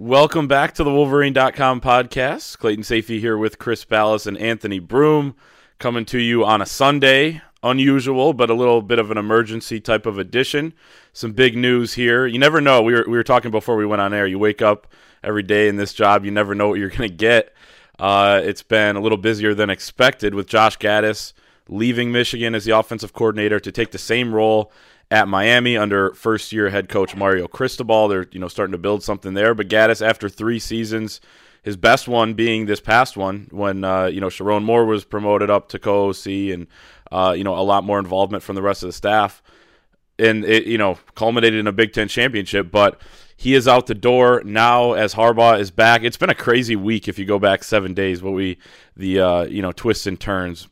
Welcome back to the Wolverine.com podcast. Clayton Sayfie here with Chris Balas and Anthony Broome coming to you on a Sunday. Unusual, but a little bit of an emergency type of edition. Some big news here. You never know. We were, we were talking before we went on air. You wake up every day in this job, you never know what you're going to get. Uh, it's been a little busier than expected with Josh Gattis leaving Michigan as the offensive coordinator to take the same role at Miami under first year head coach Mario Cristobal. They're you know starting to build something there. But Gattis, after three seasons, his best one being this past one when uh, you know Sherrone Moore was promoted up to co-OC and uh, you know a lot more involvement from the rest of the staff, and it you know culminated in a Big Ten championship. But he is out the door now as Harbaugh is back. It's been a crazy week if you go back seven days. What we the uh, you know twists and turns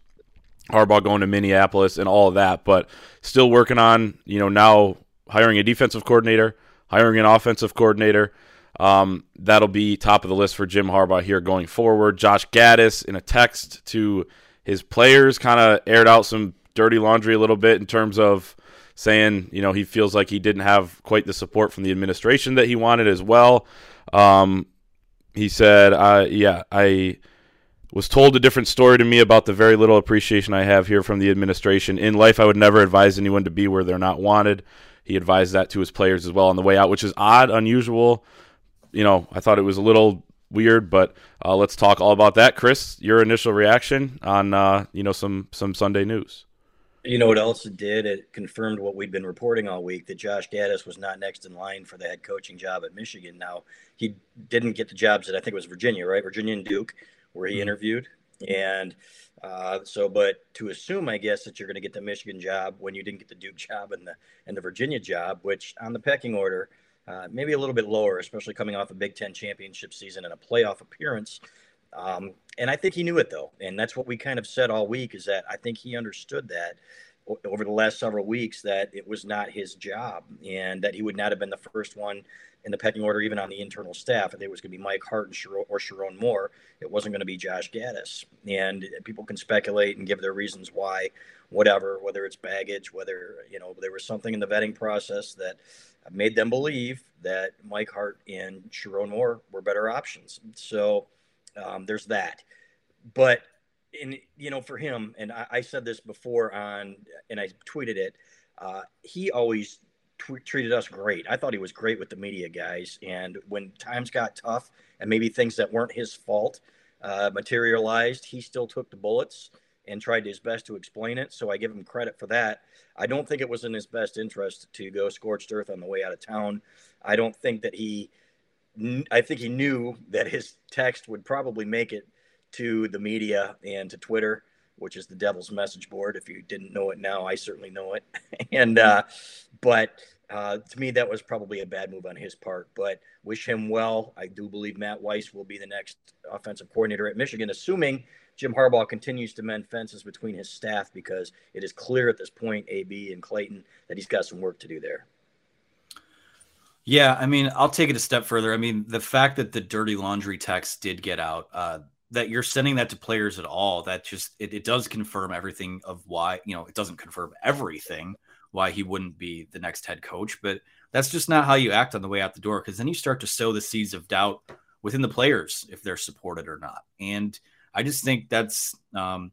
Harbaugh going to Minneapolis and all of that, but still working on, you know, now hiring a defensive coordinator, hiring an offensive coordinator. Um, that'll be top of the list for Jim Harbaugh here going forward. Josh Gattis, in a text to his players, kind of aired out some dirty laundry a little bit in terms of saying, you know, he feels like he didn't have quite the support from the administration that he wanted as well. Um, he said, uh, yeah, I was told a different story to me about the very little appreciation I have here from the administration. In life, I would never advise anyone to be where they're not wanted. He advised that to his players as well on the way out, which is odd, unusual. You know, I thought it was a little weird, but uh, let's talk all about that. Chris, your initial reaction on uh, you know some some Sunday news. You know what else it did? It confirmed what we'd been reporting all week that Josh Gattis was not next in line for the head coaching job at Michigan. Now he didn't get the jobs that I think it was Virginia, right? Virginia and Duke where he mm-hmm. interviewed. And uh, so, but to assume, I guess, that you're going to get the Michigan job when you didn't get the Duke job and the and the Virginia job, which on the pecking order, uh, maybe a little bit lower, especially coming off a Big Ten championship season and a playoff appearance. Um, and I think he knew it though, and that's what we kind of said all week is that I think he understood that over the last several weeks that it was not his job and that he would not have been the first one in the pecking order, even on the internal staff. If it was going to be Mike Hart and or Sherrone Moore, it wasn't going to be Josh Gattis. And people can speculate and give their reasons why, whatever, whether it's baggage, whether, you know, there was something in the vetting process that made them believe that Mike Hart and Sherrone Moore were better options. So um, there's that. But in you know, for him, and I, I, said this before on, and I tweeted it. Uh, he always t- treated us great. I thought he was great with the media guys. And when times got tough and maybe things that weren't his fault uh, materialized, he still took the bullets and tried his best to explain it. So I give him credit for that. I don't think it was in his best interest to go scorched earth on the way out of town. I don't think that he, I think he knew that his text would probably make it to the media and to Twitter which is the devil's message board. If you didn't know it now, I certainly know it. and uh, but uh, to me, that was probably a bad move on his part. But wish him well. I do believe Matt Weiss will be the next offensive coordinator at Michigan, assuming Jim Harbaugh continues to mend fences between his staff, because it is clear at this point, AB and Clayton, that he's got some work to do there. Yeah, I mean, I'll take it a step further. I mean, the fact that the dirty laundry text did get out, uh, that you're sending that to players at all that just it, it, does confirm everything of why you know it doesn't confirm everything why he wouldn't be the next head coach but that's just not how you act on the way out the door because then you start to sow the seeds of doubt within the players if they're supported or not and i just think that's um,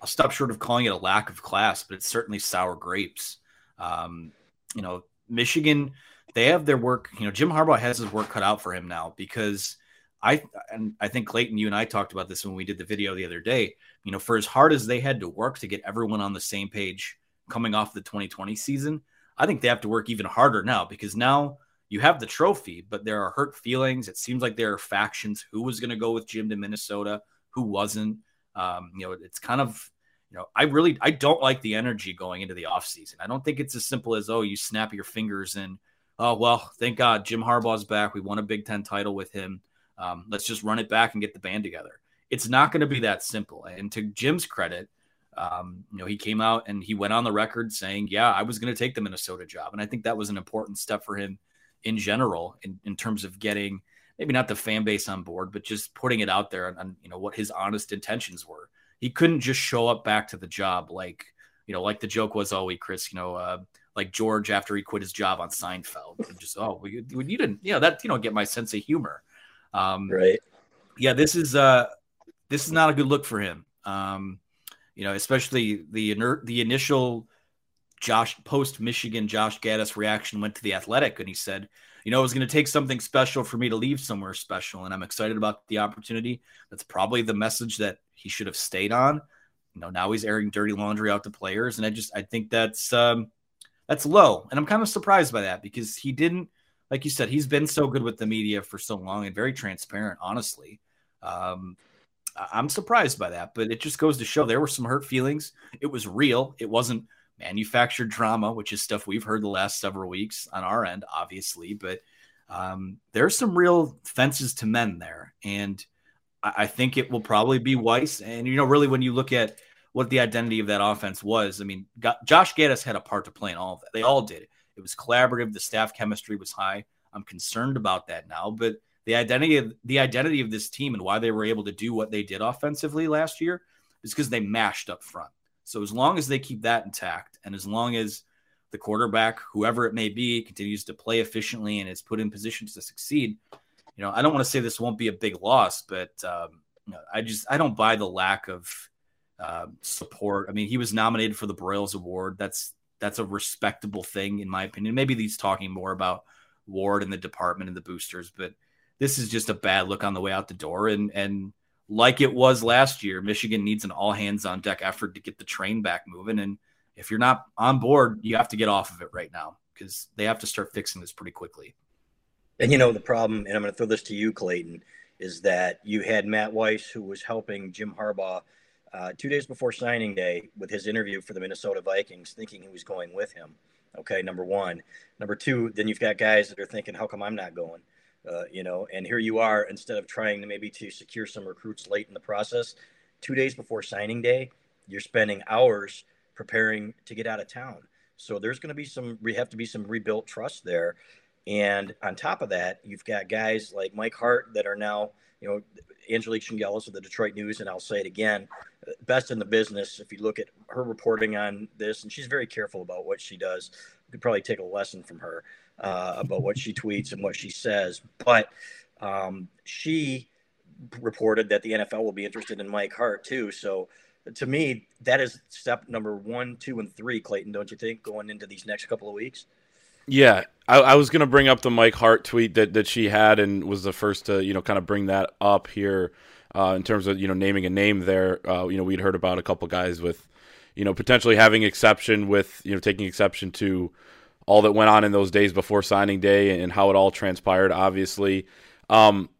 i'll stop short of calling it a lack of class but it's certainly sour grapes. Um, you know michigan they have their work you know jim harbaugh has his work cut out for him now because I and I think Clayton, you and I talked about this when we did the video the other day. You know, for as hard as they had to work to get everyone on the same page coming off the 2020 season, I think they have to work even harder now because now you have the trophy, but there are hurt feelings. It seems like there are factions who was going to go with Jim to Minnesota, who wasn't. Um, you know, it's kind of, you know, I really I don't like the energy going into the offseason. I don't think it's as simple as oh, you snap your fingers and oh well, thank God Jim Harbaugh's back. We won a Big Ten title with him. Um, let's just run it back and get the band together. It's not going to be that simple. And to Jim's credit, um, you know, he came out and he went on the record saying, "Yeah, I was going to take the Minnesota job," and I think that was an important step for him in general in, in terms of getting maybe not the fan base on board, but just putting it out there on, you know what his honest intentions were. He couldn't just show up back to the job like you know, like the joke was all week, Chris. You know, uh, like George after he quit his job on Seinfeld, and just oh, you, you didn't, you know, that you don't get my sense of humor. Um, right. Yeah, this is uh, this is not a good look for him. Um, you know, especially the inert, the initial Josh post Michigan Josh Gattis reaction went to the Athletic, and he said, you know, it was going to take something special for me to leave somewhere special, and I'm excited about the opportunity. That's probably the message that he should have stayed on. You know, now he's airing dirty laundry out to players, and I just I think that's um, that's low, and I'm kind of surprised by that because he didn't, like you said, he's been so good with the media for so long and very transparent, honestly. Um, I'm surprised by that, but it just goes to show there were some hurt feelings. It was real. It wasn't manufactured drama, which is stuff we've heard the last several weeks on our end, obviously. But um, there's some real fences to mend there, and I, I think it will probably be Weiss. And you know, really, when you look at what the identity of that offense was, I mean, Josh Gattis had a part to play in all of that. They all did. It was collaborative. The staff chemistry was high. I'm concerned about that now, but the identity of the identity of this team and why they were able to do what they did offensively last year is because they mashed up front. So as long as they keep that intact, and as long as the quarterback, whoever it may be, continues to play efficiently and is put in positions to succeed, you know, I don't want to say this won't be a big loss, but um, I just I don't buy the lack of uh, support. I mean, he was nominated for the Broyles Award. That's that's a respectable thing in my opinion. Maybe he's talking more about Warde and the department and the boosters, but this is just a bad look on the way out the door. And and like it was last year, Michigan needs an all hands on deck effort to get the train back moving. And if you're not on board, you have to get off of it right now because they have to start fixing this pretty quickly. And you know the problem, and I'm going to throw this to you, Clayton, is that you had Matt Weiss who was helping Jim Harbaugh uh, two days before signing day with his interview for the Minnesota Vikings, thinking he was going with him. Okay, number one. Number two, then you've got guys that are thinking, how come I'm not going? Uh, you know, and here you are, instead of trying to maybe to secure some recruits late in the process, two days before signing day, you're spending hours preparing to get out of town. So there's going to be some, we have to be some rebuilt trust there. And on top of that, you've got guys like Mike Hart that are now, you know, Angelique Chengelis of the Detroit News, and I'll say it again, best in the business. If you look at her reporting on this, and she's very careful about what she does, you could probably take a lesson from her uh, about what she tweets and what she says. But um, she reported that the NFL will be interested in Mike Hart too. So to me, that is step number one, two, and three. Clayton, don't you think, going into these next couple of weeks? Yeah, I, I was to bring up the Mike Hart tweet that, that she had and was the first to you know kind of bring that up here uh, in terms of you know naming a name there. Uh, you know, we'd heard about a couple guys with you know potentially having exception with you know taking exception to all that went on in those days before signing day and how it all transpired, obviously. Um,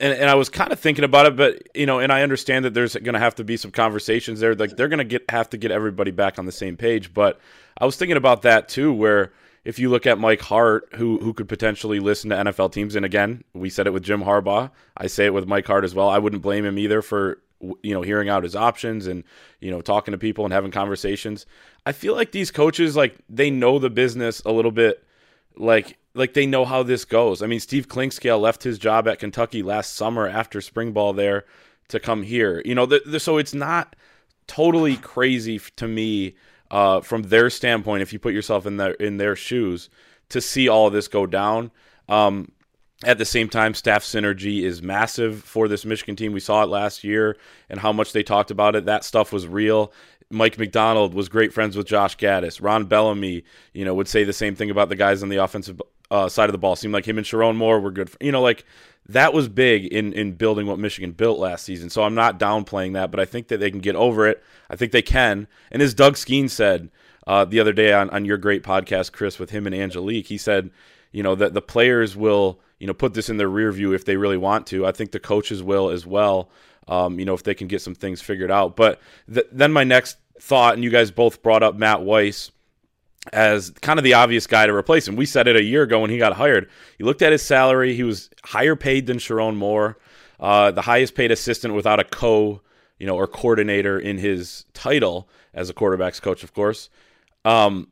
and, and I was kind of thinking about it, but you know, and I understand that there's going to have to be some conversations there. Like they're going to get have to get everybody back on the same page. But I was thinking about that too, where if you look at Mike Hart, who who could potentially listen to NFL teams, and again, we said it with Jim Harbaugh. I say it with Mike Hart as well. I wouldn't blame him either for you know hearing out his options and you know talking to people and having conversations i feel like these coaches like they know the business a little bit like like they know how this goes i mean steve Clinkscale left his job at kentucky last summer after spring ball there to come here you know the, the, so it's not totally crazy to me uh, from their standpoint if you put yourself in their in their shoes to see all of this go down um, at the same time, staff synergy is massive for this Michigan team. We saw it last year and how much they talked about it. That stuff was real. Mike Macdonald was great friends with Josh Gattis. Ron Bellamy, you know, would say the same thing about the guys on the offensive uh, side of the ball. Seemed like him and Sherrone Moore were good. For, you know, like that was big in in building what Michigan built last season. So I'm not downplaying that, but I think that they can get over it. I think they can. And as Doug Skeen said uh, the other day on on your great podcast, Chris, with him and Angelique, he said, you know, that the players will you know put this in their rear view if they really want to. I think the coaches will as well. Um, you know if they can get some things figured out. But th- then my next thought, and you guys both brought up Matt Weiss. As kind of the obvious guy to replace him. We said it a year ago when he got hired. You looked at his salary; he was higher paid than Sherrone Moore, uh, the highest paid assistant without a co, you know, or coordinator in his title as a quarterbacks coach, of course. Um,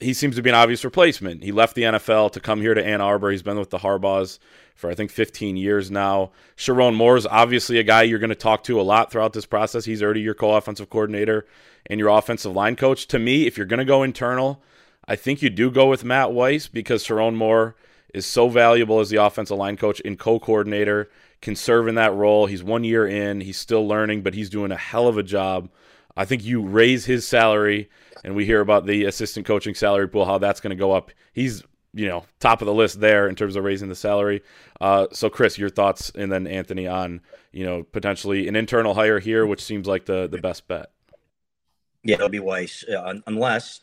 he seems to be an obvious replacement. He left the NFL to come here to Ann Arbor. He's been with the Harbaughs for I think 15 years now. Sherrone Moore is obviously a guy you're going to talk to a lot throughout this process. He's already your co-offensive coordinator and your offensive line coach. To me, if you're going to go internal, I think you do go with Matt Weiss because Sherrone Moore is so valuable as the offensive line coach and co-coordinator, can serve in that role. He's one year in, he's still learning, but he's doing a hell of a job. I think you raise his salary, and we hear about the assistant coaching salary pool, how that's going to go up. He's you know top of the list there in terms of raising the salary. Uh, so Chris, your thoughts, and then Anthony on you know potentially an internal hire here, which seems like the the best bet. Yeah, it'll be Weiss, uh, unless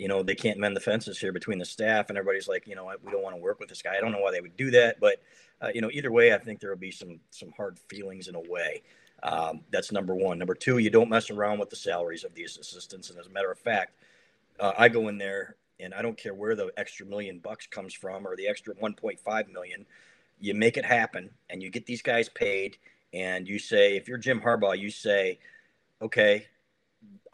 you know they can't mend the fences here between the staff and everybody's like, you know, we don't want to work with this guy. I don't know why they would do that, but uh, you know, either way, I think there will be some some hard feelings in a way. Um, that's number one. Number two, you don't mess around with the salaries of these assistants. And as a matter of fact, uh, I go in there and I don't care where the extra million bucks comes from or the extra 1.5 million. You make it happen and you get these guys paid. And you say, if you're Jim Harbaugh, you say, okay,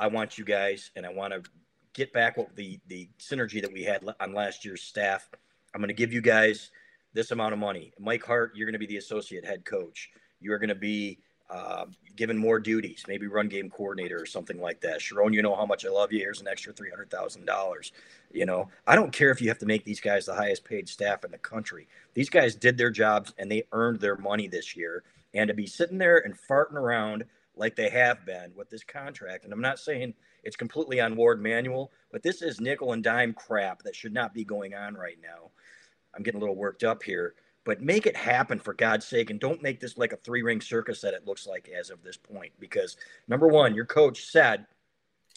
I want you guys and I want to get back what the, the synergy that we had on last year's staff. I'm going to give you guys this amount of money. Mike Hart, you're going to be the associate head coach. You are going to be uh, given more duties, maybe run game coordinator or something like that. Sherrone, you know how much I love you. Here's an extra three hundred thousand dollars. You know, I don't care if you have to make these guys the highest paid staff in the country. These guys did their jobs and they earned their money this year. And to be sitting there and farting around like they have been with this contract, and I'm not saying it's completely on Warde Manuel, but this is nickel and dime crap that should not be going on right now. I'm getting a little worked up here but make it happen for God's sake, and don't make this like a three ring circus that it looks like as of this point. Because number one, your coach said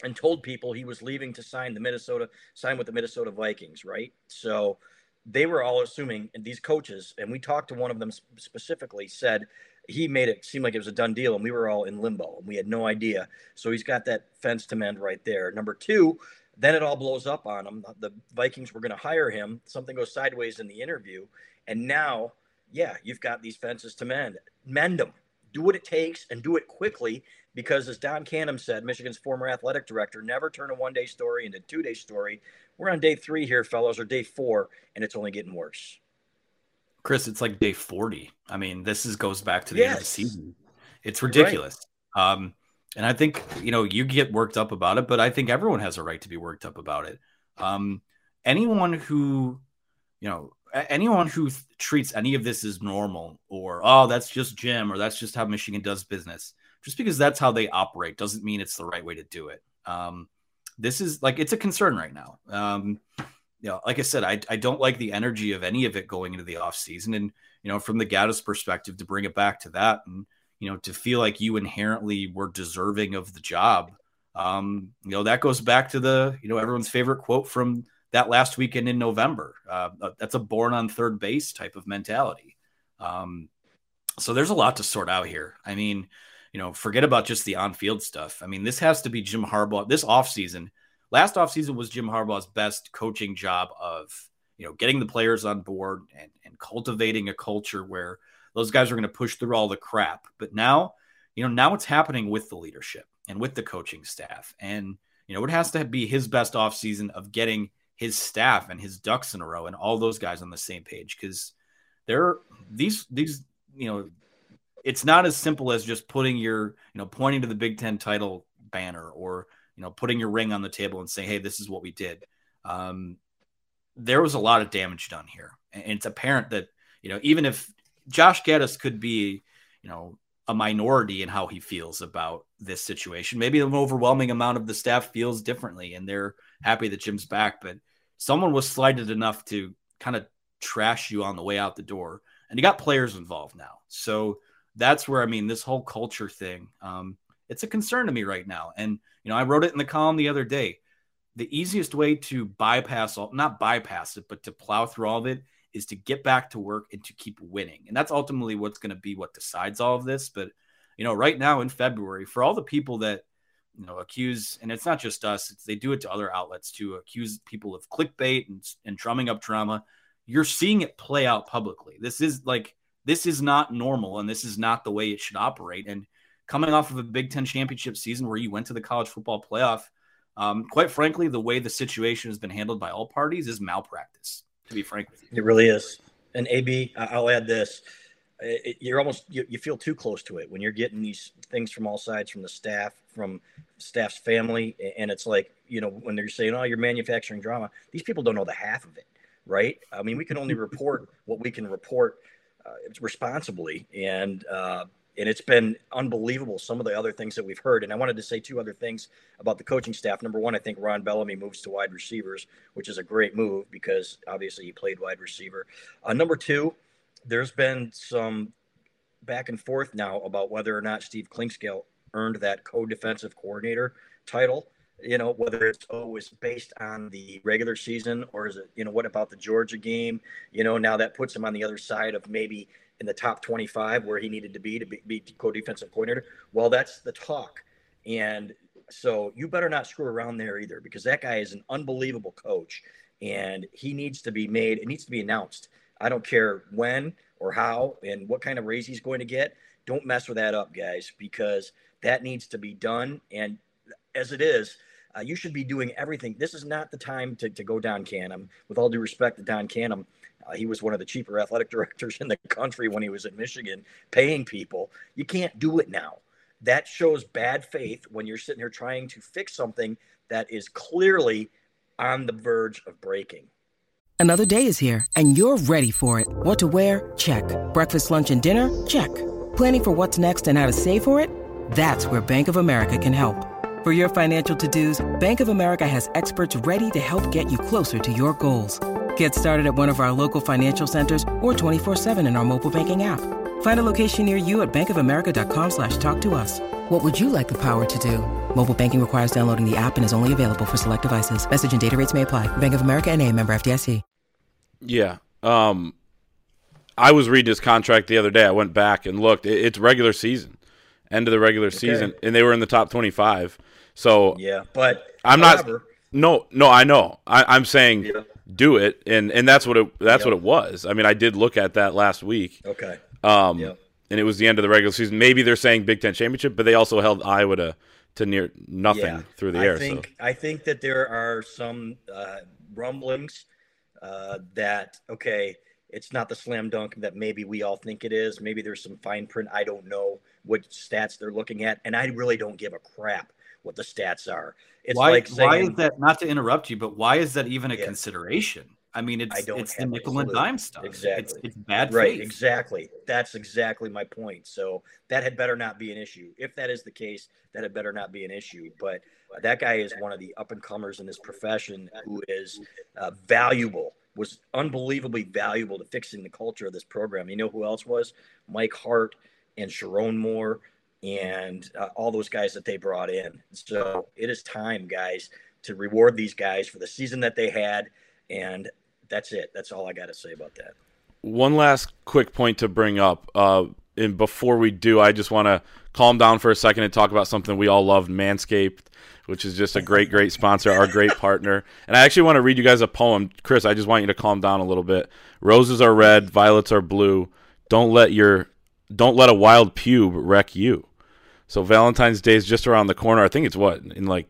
and told people he was leaving to sign the Minnesota sign with the Minnesota Vikings, right? So they were all assuming, and these coaches, and we talked to one of them specifically, said he made it seem like it was a done deal, and we were all in limbo, and we had no idea. So he's got that fence to mend right there. Number two, then it all blows up on him. The Vikings were going to hire him. Something goes sideways in the interview, and now, yeah, you've got these fences to mend. Mend them. Do what it takes and do it quickly because, as Don Canham said, Michigan's former athletic director, never turn a one day story into two day story. We're on day three here, fellows, or day four, and it's only getting worse. Chris, it's like day 40. I mean, this is goes back to the yes. end of the season. It's ridiculous. Right. Um, and I think, you know, you get worked up about it, but I think everyone has a right to be worked up about it. Um, anyone who, you know, anyone who treats any of this as normal or oh that's just Jim or that's just how Michigan does business just because that's how they operate doesn't mean it's the right way to do it. Um, this is like it's a concern right now. You know, like I said, I, I don't like the energy of any of it going into the off season, and you know, from the Gattis perspective, to bring it back to that, and you know, to feel like you inherently were deserving of the job. Um, you know, that goes back to the you know everyone's favorite quote from that last weekend in November. Uh, uh, that's a born on third base type of mentality. Um, so there's a lot to sort out here. I mean, you know, forget about just the on-field stuff. I mean, this has to be Jim Harbaugh. This offseason, last offseason was Jim Harbaugh's best coaching job of, you know, getting the players on board and, and cultivating a culture where those guys are going to push through all the crap. But now, you know, now it's happening with the leadership and with the coaching staff. And, you know, it has to be his best offseason of getting his staff and his ducks in a row and all those guys on the same page because they're these these you know it's not as simple as just putting your you know pointing to the Big Ten title banner or you know putting your ring on the table and saying hey this is what we did. Um, there was a lot of damage done here, and it's apparent that you know even if Josh Gattis could be you know a minority in how he feels about this situation. Maybe an overwhelming amount of the staff feels differently and they're happy that Jim's back, but someone was slighted enough to kind of trash you on the way out the door, and you got players involved now. So that's where I mean this whole culture thing. Um, it's a concern to me right now, and you know I wrote it in the column the other day. The easiest way to bypass all, not bypass it, but to plow through all of it is to get back to work and to keep winning. And that's ultimately what's going to be what decides all of this. But, you know, right now in February, for all the people that, you know, accuse, and it's not just us; they do it to other outlets to accuse people of clickbait and, and drumming up drama. You're seeing it play out publicly. This is like this is not normal, and this is not the way it should operate. And coming off of a Big Ten championship season where you went to the college football playoff, um, quite frankly, the way the situation has been handled by all parties is malpractice. To be frank with you, it really is. And AB, I'll add this it, you're almost you, you, feel too close to it when you're getting these things from all sides from the staff from staff's family and it's like you know when they're saying oh you're manufacturing drama these people don't know the half of it right i mean we can only report what we can report uh, responsibly and uh, and it's been unbelievable some of the other things that we've heard and i wanted to say two other things about the coaching staff number one i think ron bellamy moves to wide receivers which is a great move because obviously he played wide receiver uh, number two there's been some back and forth now about whether or not Steve Clinkscale earned that co-defensive coordinator title. You know, whether it's oh, was based on the regular season or is it, you know, what about the Georgia game? You know, now that puts him on the other side of maybe in the top 25 where he needed to be to be, be co-defensive coordinator. Well, that's the talk. And so you better not screw around there either because that guy is an unbelievable coach and he needs to be made, it needs to be announced I don't care when or how and what kind of raise he's going to get. Don't mess with that up, guys, because that needs to be done. And as it is, uh, you should be doing everything. This is not the time to, to go Don Canham. With all due respect to Don Canham, uh, he was one of the cheaper athletic directors in the country when he was at Michigan, paying people. You can't do it now. That shows bad faith when you're sitting here trying to fix something that is clearly on the verge of breaking. Another day is here, and you're ready for it. What to wear? Check. Breakfast, lunch, and dinner? Check. Planning for what's next and how to save for it? That's where Bank of America can help. For your financial to-dos, Bank of America has experts ready to help get you closer to your goals. Get started at one of our local financial centers or 24-7 in our mobile banking app. Find a location near you at bankofamerica.com slash talk to us. What would you like the power to do? Mobile banking requires downloading the app and is only available for select devices. Message and data rates may apply. Bank of America and a member FDIC. Yeah. Um, I was reading his contract the other day. I went back and looked. It's regular season, end of the regular okay. season, and they were in the top twenty-five. So yeah, but I'm however, not. No, no, I know. I, am saying yeah. Do it, and and that's what it that's what it was. I mean, I did look at that last week. Okay. Um, yeah. and it was the end of the regular season. Maybe they're saying Big Ten championship, but they also held Iowa to to near nothing yeah. through the I air. Think, so I think that there are some uh, rumblings uh, that okay, it's not the slam dunk that maybe we all think it is. Maybe there's some fine print. I don't know what stats they're looking at, and I really don't give a crap what the stats are. It's why, like saying, why is that? Not to interrupt you, but why is that even a yeah. consideration? I mean, it's it's the nickel and dime stuff. Exactly, it's, it's bad right? Faith. Exactly. That's exactly my point. So that had better not be an issue. If that is the case, that had better not be an issue. But that guy is one of the up and comers in this profession who is uh, valuable was unbelievably valuable to fixing the culture of this program. You know who else was? Mike Hart and Sherrone Moore and uh, all those guys that they brought in. So it is time, guys, to reward these guys for the season that they had. And that's it. That's all I got to say about that. One last quick point to bring up. Uh, and before we do, I just want to calm down for a second and talk about something we all love Manscaped which is just a great, great sponsor, our great partner. And I actually want to read you guys a poem. Chris, I just want you to calm down a little bit. Roses are red, violets are blue. Don't let your don't let a wild pube wreck you. So Valentine's Day is just around the corner. I think it's what in like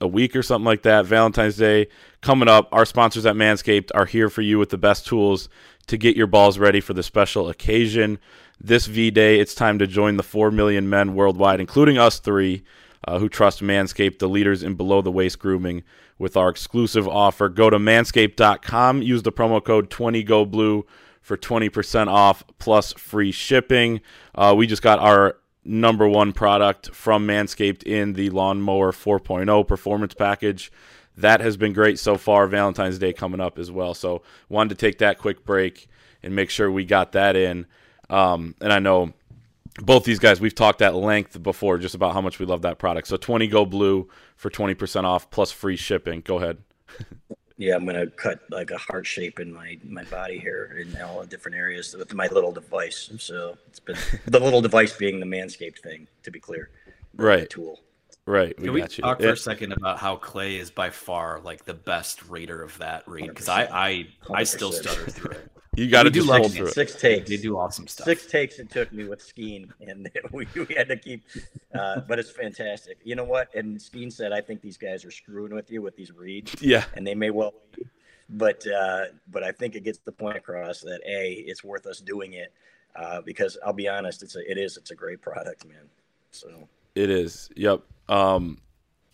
a week or something like that. Valentine's Day coming up. Our sponsors at Manscaped are here for you with the best tools to get your balls ready for the special occasion. This V Day, it's time to join the 4 million men worldwide, including us three, uh, who trust Manscaped, the leaders in below the waist grooming, with our exclusive offer. Go to manscaped.com, use the promo code 20GoBlue for 20% off plus free shipping. Uh, we just got our number one product from Manscaped in the Lawnmower 4.0 performance package. That has been great so far. Valentine's Day coming up as well. So, wanted to take that quick break and make sure we got that in. Um, and I know both these guys we've talked at length before just about how much we love that product. So 20 go blue for 20% off plus free shipping. Go ahead. yeah, I'm gonna cut like a heart shape in my my body here in all the different areas with my little device. So it's been the little device being the Manscaped thing, to be clear. Right. tool. Right. We Can we talk for a second about how Clay is by far like the best rater of that read? Because I I I still stutter through it. You got to do hold through six takes. They do awesome stuff. Six takes it took me with Skeen, and we, we had to keep. Uh, but it's fantastic. You know what? And Skeen said, "I think these guys are screwing with you with these reads." Yeah, and they may well, but uh, but I think it gets the point across that a it's worth us doing it uh, because I'll be honest, it's a it is it's a great product, man. So it is. Yep. Um,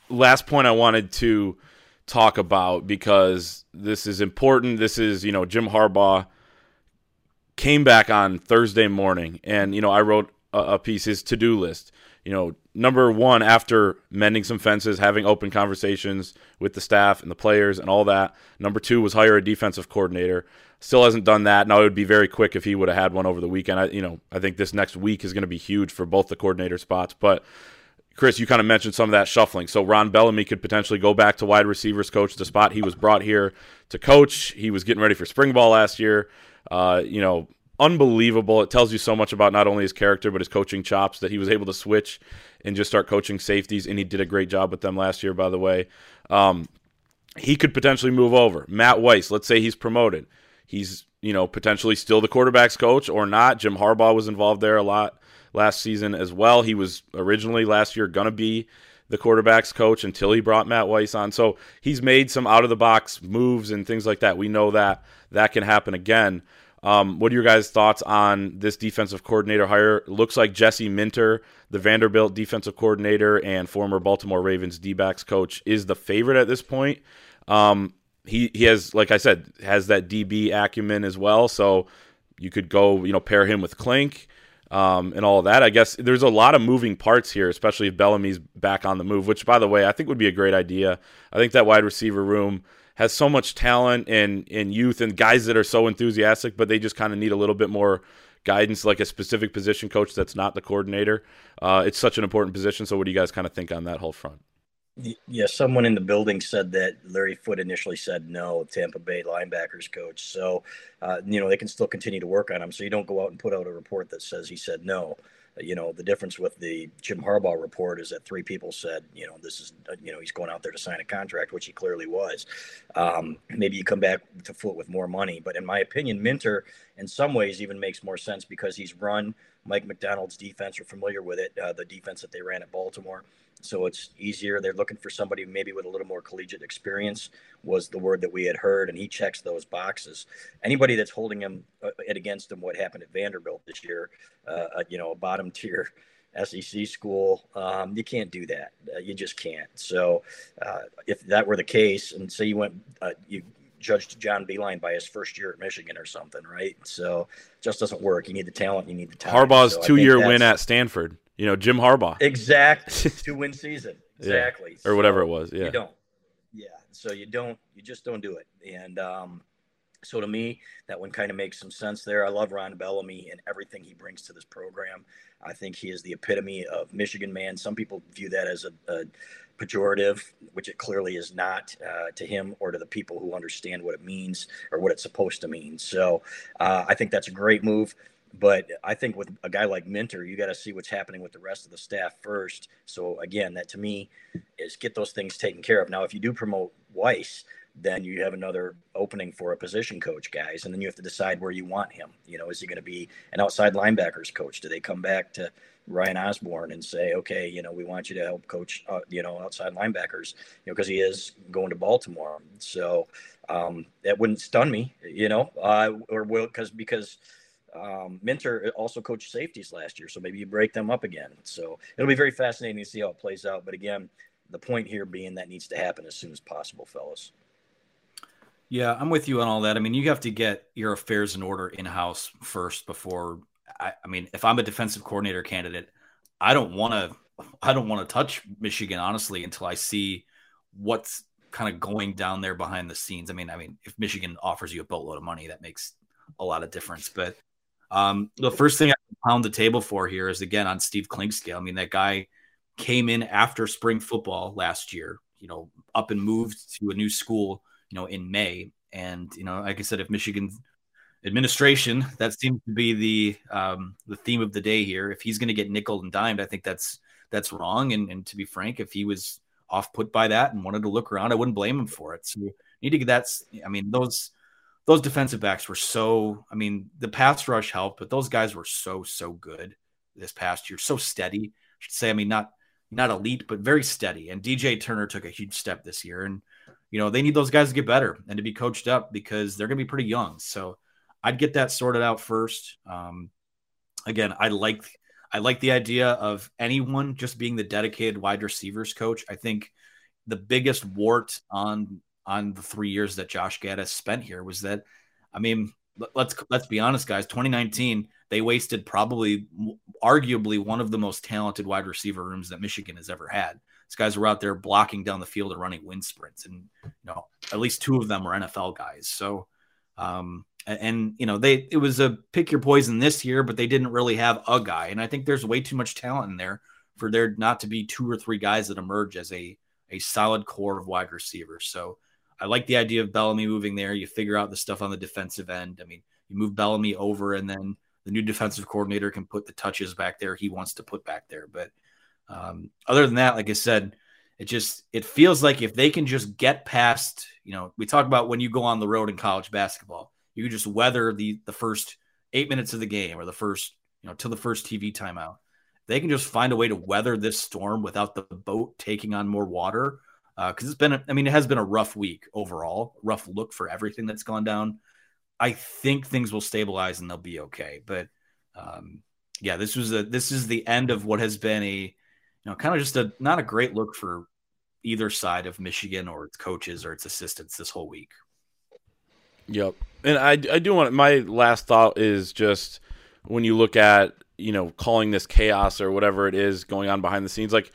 last point I wanted to talk about because this is important. This is you know Jim Harbaugh came back on Thursday morning, and you know I wrote a, a piece his to do list. You know, number one, after mending some fences, having open conversations with the staff and the players and all that. Number two was hire a defensive coordinator. Still hasn't done that. Now it would be very quick if he would have had one over the weekend. I, you know, I think this next week is going to be huge for both the coordinator spots. But Chris, you kind of mentioned some of that shuffling. So Ron Bellamy could potentially go back to wide receivers coach, the spot he was brought here to coach. He was getting ready for spring ball last year. Uh, you know, unbelievable. It tells you so much about not only his character but his coaching chops that he was able to switch and just start coaching safeties, and he did a great job with them last year, by the way. Um, he could potentially move over. Matt Weiss, let's say he's promoted. He's you know potentially still the quarterbacks coach or not. Jim Harbaugh was involved there a lot last season as well. He was originally last year gonna be the quarterbacks coach until he brought Matt Weiss on. So he's made some out of the box moves and things like that. We know that that can happen again. Um, what are your guys' thoughts on this defensive coordinator hire? Looks like Jesse Minter, the Vanderbilt defensive coordinator and former Baltimore Ravens D-backs coach, is the favorite at this point. Um, he he has, like I said, has that DB acumen as well. So you could go, you know, pair him with Clink um, and all that. I guess there's a lot of moving parts here, especially if Bellamy's back on the move. Which, by the way, I think would be a great idea. I think that wide receiver room has so much talent and, and youth and guys that are so enthusiastic, but they just kind of need a little bit more guidance, like a specific position coach that's not the coordinator. Uh, it's such an important position. So, what do you guys kind of think on that whole front? Yeah, someone in the building said that Larry Foote initially said no, Tampa Bay linebackers coach. So, uh, you know, they can still continue to work on him. So you don't go out and put out a report that says he said no you know, the difference with the Jim Harbaugh report is that three people said, you know, this is, uh, you know, he's going out there to sign a contract, which he clearly was. Um, maybe you come back to Foote with more money, but in my opinion, Minter, in some ways, even makes more sense because he's run Mike Macdonald's defense. You're familiar with it, uh, the defense that they ran at Baltimore so it's easier. They're looking for somebody maybe with a little more collegiate experience was the word that we had heard, and he checks those boxes. Anybody that's holding him uh, against him, what happened at Vanderbilt this year, uh, uh you know, a bottom tier SEC school, um, you can't do that. Uh, you just can't. So uh, if that were the case, and say you went, uh, you judged John Beilein by his first year at Michigan or something, right? So just doesn't work. You need the talent. You need the talent. Harbaugh's so two-year win at Stanford. You know, Jim Harbaugh. Exact Two win season. Exactly. Yeah. Or whatever it was. Yeah. You don't. Yeah. So you don't, you just don't do it. And um, so to me, that one kind of makes some sense there. I love Ron Bellamy and everything he brings to this program. I think he is the epitome of Michigan man. Some people view that as a, a pejorative, which it clearly is not uh, to him or to the people who understand what it means or what it's supposed to mean. So uh, I think that's a great move. But I think with a guy like Minter, you got to see what's happening with the rest of the staff first. So again, that to me is get those things taken care of. Now, if you do promote Weiss, then you have another opening for a position coach, guys, and then you have to decide where you want him. You know, is he going to be an outside linebackers coach? Do they come back to Ryan Osborne and say, okay, you know, we want you to help coach, uh, you know, outside linebackers, you know, because he is going to Baltimore. So um, that wouldn't stun me, you know, uh, or will because because um, Minter also coached safeties last year, so maybe you break them up again. So it'll be very fascinating to see how it plays out. But again, the point here being that needs to happen as soon as possible, fellas. Yeah, I'm with you on all that. I mean, you have to get your affairs in order in house first before. I, I, mean, if I'm a defensive coordinator candidate, I don't want to. I don't want to touch Michigan honestly until I see what's kind of going down there behind the scenes. I mean, I mean, if Michigan offers you a boatload of money, that makes a lot of difference. But um, the first thing I pound the table for here is again on Steve Clinkscale. I mean, that guy came in after spring football last year, you know, up and moved to a new school, you know, in May. And, you know, like I said, if Michigan administration, that seems to be the um, the theme of the day here. If he's going to get nickel and dimed, I think that's that's wrong. And, and to be frank, if he was off put by that and wanted to look around, I wouldn't blame him for it. So need to get that. I mean, those those defensive backs were so. I mean, the pass rush helped, but those guys were so so good this past year, so steady. I should say. I mean, not not elite, but very steady. And DJ Turner took a huge step this year, and you know they need those guys to get better and to be coached up because they're going to be pretty young. So I'd get that sorted out first. Um, again, I like I like the idea of anyone just being the dedicated wide receivers coach. I think the biggest wart on on the three years that Josh Gattis spent here was that, I mean, let's let's be honest, guys. 2019, they wasted probably, arguably, one of the most talented wide receiver rooms that Michigan has ever had. These guys were out there blocking down the field and running wind sprints, and you know, at least two of them were NFL guys. So, um, and you know, they it was a pick your poison this year, but they didn't really have a guy, and I think there's way too much talent in there for there not to be two or three guys that emerge as a a solid core of wide receivers. So I like the idea of Bellamy moving there. You figure out the stuff on the defensive end. I mean, you move Bellamy over, and then the new defensive coordinator can put the touches back there he wants to put back there. But um, other than that, like I said, it just it feels like if they can just get past, you know, we talk about when you go on the road in college basketball, you can just weather the the first eight minutes of the game or the first, you know, till the first TV timeout. They can just find a way to weather this storm without the boat taking on more water because uh, it's been, I mean, it has been a rough week overall, rough look for everything that's gone down. I think things will stabilize and they'll be okay. But um, yeah, this was a this is the end of what has been a you know kind of just a not a great look for either side of Michigan or its coaches or its assistants this whole week. Yep, and I I do want my last thought is just when you look at you know calling this chaos or whatever it is going on behind the scenes, like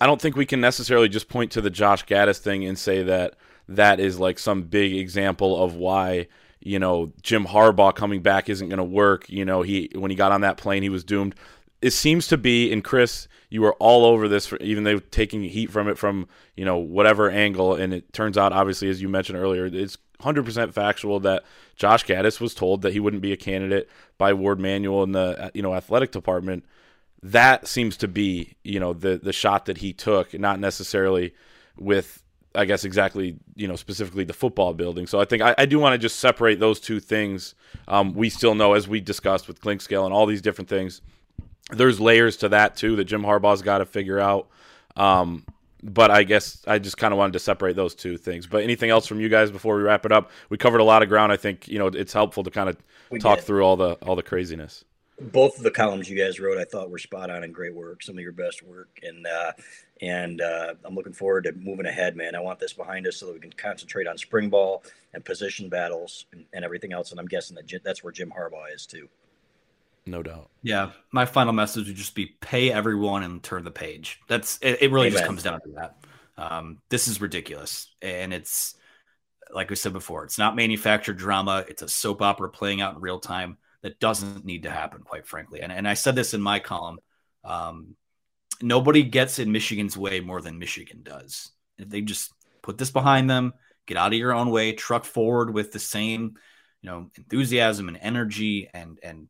I don't think we can necessarily just point to the Josh Gattis thing and say that that is like some big example of why you know Jim Harbaugh coming back isn't going to work. You know, he when he got on that plane, he was doomed. It seems to be, and Chris, you were all over this, for, even though taking heat from it from you know whatever angle, and it turns out, obviously, as you mentioned earlier, it's 100% factual that Josh Gattis was told that he wouldn't be a candidate by Warde Manuel in the you know athletic department that seems to be you know the the shot that he took, not necessarily with I guess exactly you know specifically the football building. So I think I, I do want to just separate those two things. Um, we still know, as we discussed with Clinkscale and all these different things, there's layers to that too that Jim Harbaugh's got to figure out. Um, but I guess I just kind of wanted to separate those two things. But anything else from you guys before we wrap it up? We covered a lot of ground. I think you know it's helpful to kind of talk did. through all the all the craziness both of the columns you guys wrote, I thought were spot on and great work. Some of your best work, and uh, and uh, I'm looking forward to moving ahead, man. I want this behind us so that we can concentrate on spring ball and position battles and, and everything else. And I'm guessing that that's where Jim Harbaugh is too. No doubt. Yeah, my final message would just be pay everyone and turn the page. That's it. it really Amen. just comes down to that. Um, this is ridiculous, and it's like we said before, it's not manufactured drama. It's a soap opera playing out in real time that doesn't need to happen, quite frankly. And, and I said this in my column. Um, nobody gets in Michigan's way more than Michigan does. If they just put this behind them, get out of your own way, truck forward with the same, you know, enthusiasm and energy and and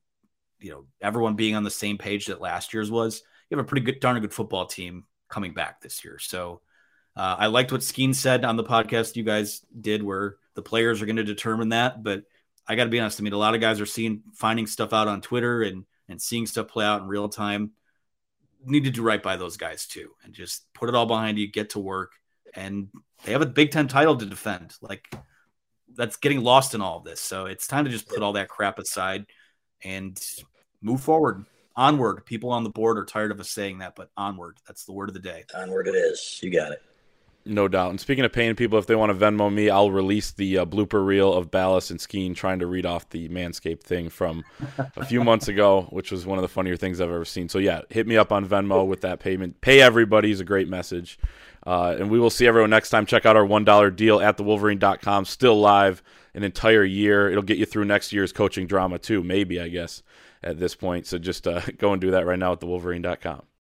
you know everyone being on the same page that last year's was. You have a pretty good, darn good football team coming back this year. So uh, I liked what Skeen said on the podcast you guys did, where the players are going to determine that, but I got to be honest. I mean, a lot of guys are seeing finding stuff out on Twitter and and seeing stuff play out in real time. Need to do right by those guys too, and just put it all behind you. Get to work, and they have a Big Ten title to defend. Like that's getting lost in all of this. So it's time to just put all that crap aside and move forward. Onward. People on the board are tired of us saying that, but onward. That's the word of the day. Onward it is. You got it. No doubt. And speaking of paying people, if they want to Venmo me, I'll release the uh, blooper reel of Balas and Skeen trying to read off the Manscaped thing from a few months ago, which was one of the funnier things I've ever seen. So, yeah, hit me up on Venmo with that payment. Pay everybody is a great message. Uh, and we will see everyone next time. Check out our $1 deal at thewolverine.com. Still live an entire year. It'll get you through next year's coaching drama, too, maybe, I guess, at this point. So just uh, go and do that right now at thewolverine.com.